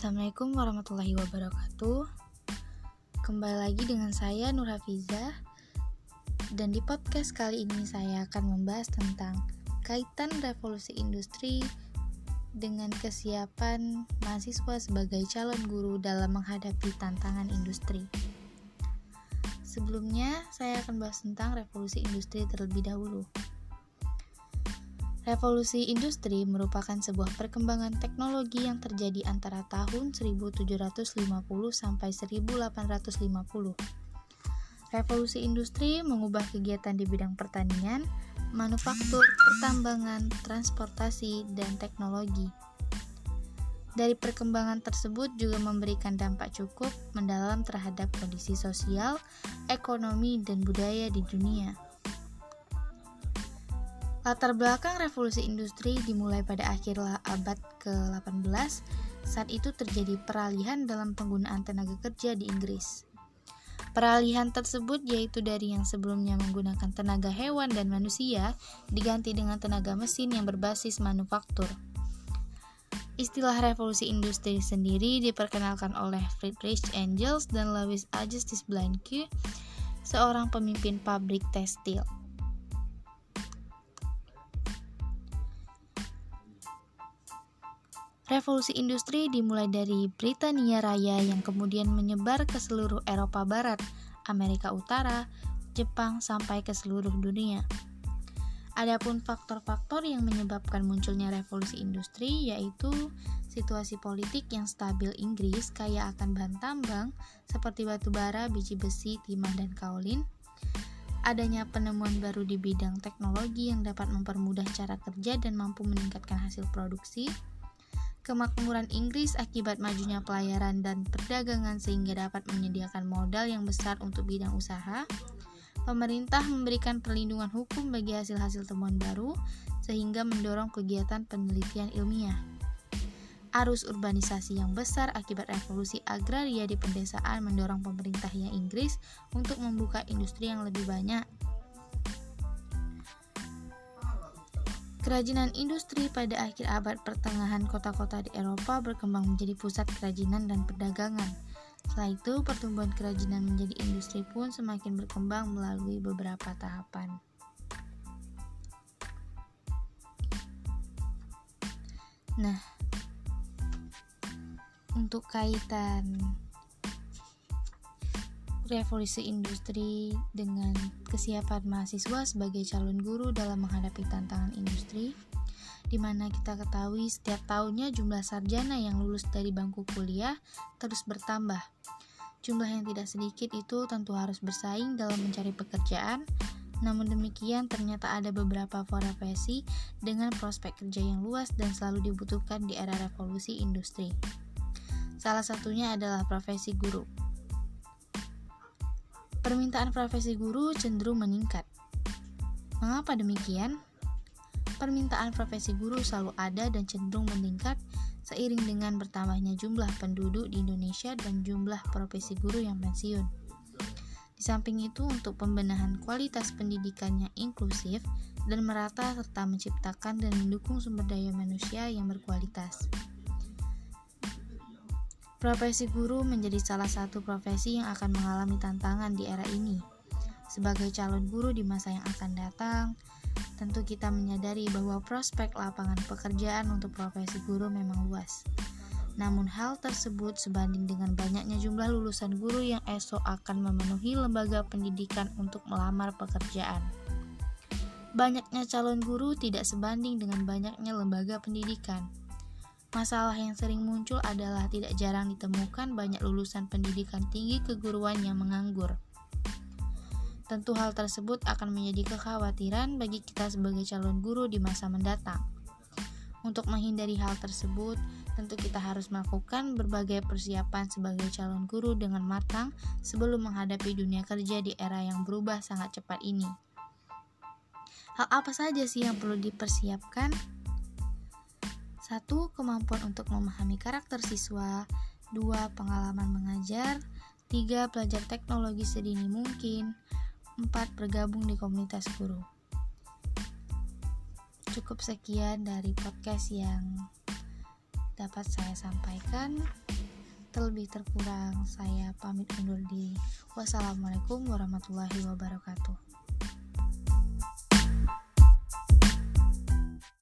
Assalamualaikum warahmatullahi wabarakatuh. Kembali lagi dengan saya Nur Hafiza Dan di podcast kali ini saya akan membahas tentang Kaitan revolusi industri dengan kesiapan mahasiswa sebagai calon guru dalam menghadapi tantangan industri. Sebelumnya, saya akan bahas tentang revolusi industri terlebih dahulu. Revolusi industri merupakan sebuah perkembangan teknologi yang terjadi antara tahun 1750 sampai 1850. Revolusi industri mengubah kegiatan di bidang pertanian, manufaktur, pertambangan, transportasi, dan teknologi. Dari perkembangan tersebut juga memberikan dampak cukup mendalam terhadap kondisi sosial, ekonomi, dan budaya di dunia. Latar belakang revolusi industri dimulai pada akhir abad ke-18. Saat itu terjadi peralihan dalam penggunaan tenaga kerja di Inggris. Peralihan tersebut yaitu dari yang sebelumnya menggunakan tenaga hewan dan manusia diganti dengan tenaga mesin yang berbasis manufaktur. Istilah revolusi industri sendiri diperkenalkan oleh Friedrich Engels dan Louis Augustus Blanque, seorang pemimpin pabrik tekstil. Revolusi industri dimulai dari Britania Raya yang kemudian menyebar ke seluruh Eropa Barat, Amerika Utara, Jepang, sampai ke seluruh dunia. Adapun faktor-faktor yang menyebabkan munculnya revolusi industri yaitu situasi politik yang stabil Inggris kaya akan bahan tambang seperti batu bara, biji besi, timah, dan kaolin, adanya penemuan baru di bidang teknologi yang dapat mempermudah cara kerja dan mampu meningkatkan hasil produksi, kemakmuran Inggris akibat majunya pelayaran dan perdagangan sehingga dapat menyediakan modal yang besar untuk bidang usaha. Pemerintah memberikan perlindungan hukum bagi hasil-hasil temuan baru sehingga mendorong kegiatan penelitian ilmiah. Arus urbanisasi yang besar akibat revolusi agraria di pedesaan mendorong pemerintahnya Inggris untuk membuka industri yang lebih banyak Kerajinan industri pada akhir abad pertengahan kota-kota di Eropa berkembang menjadi pusat kerajinan dan perdagangan. Setelah itu, pertumbuhan kerajinan menjadi industri pun semakin berkembang melalui beberapa tahapan. Nah, untuk kaitan revolusi industri dengan kesiapan mahasiswa sebagai calon guru dalam menghadapi tantangan industri, di mana kita ketahui setiap tahunnya jumlah sarjana yang lulus dari bangku kuliah terus bertambah. Jumlah yang tidak sedikit itu tentu harus bersaing dalam mencari pekerjaan, namun demikian ternyata ada beberapa profesi dengan prospek kerja yang luas dan selalu dibutuhkan di era revolusi industri. Salah satunya adalah profesi guru permintaan profesi guru cenderung meningkat. Mengapa demikian? Permintaan profesi guru selalu ada dan cenderung meningkat seiring dengan bertambahnya jumlah penduduk di Indonesia dan jumlah profesi guru yang pensiun. Di samping itu, untuk pembenahan kualitas pendidikan yang inklusif dan merata serta menciptakan dan mendukung sumber daya manusia yang berkualitas. Profesi guru menjadi salah satu profesi yang akan mengalami tantangan di era ini. Sebagai calon guru di masa yang akan datang, tentu kita menyadari bahwa prospek lapangan pekerjaan untuk profesi guru memang luas. Namun hal tersebut sebanding dengan banyaknya jumlah lulusan guru yang esok akan memenuhi lembaga pendidikan untuk melamar pekerjaan. Banyaknya calon guru tidak sebanding dengan banyaknya lembaga pendidikan. Masalah yang sering muncul adalah tidak jarang ditemukan banyak lulusan pendidikan tinggi keguruan yang menganggur. Tentu hal tersebut akan menjadi kekhawatiran bagi kita sebagai calon guru di masa mendatang. Untuk menghindari hal tersebut, tentu kita harus melakukan berbagai persiapan sebagai calon guru dengan matang sebelum menghadapi dunia kerja di era yang berubah sangat cepat ini. Hal apa saja sih yang perlu dipersiapkan? Satu, kemampuan untuk memahami karakter siswa. Dua, pengalaman mengajar. Tiga, belajar teknologi sedini mungkin. Empat, bergabung di komunitas guru. Cukup sekian dari podcast yang dapat saya sampaikan. Terlebih terkurang, saya pamit undur diri. Wassalamualaikum warahmatullahi wabarakatuh.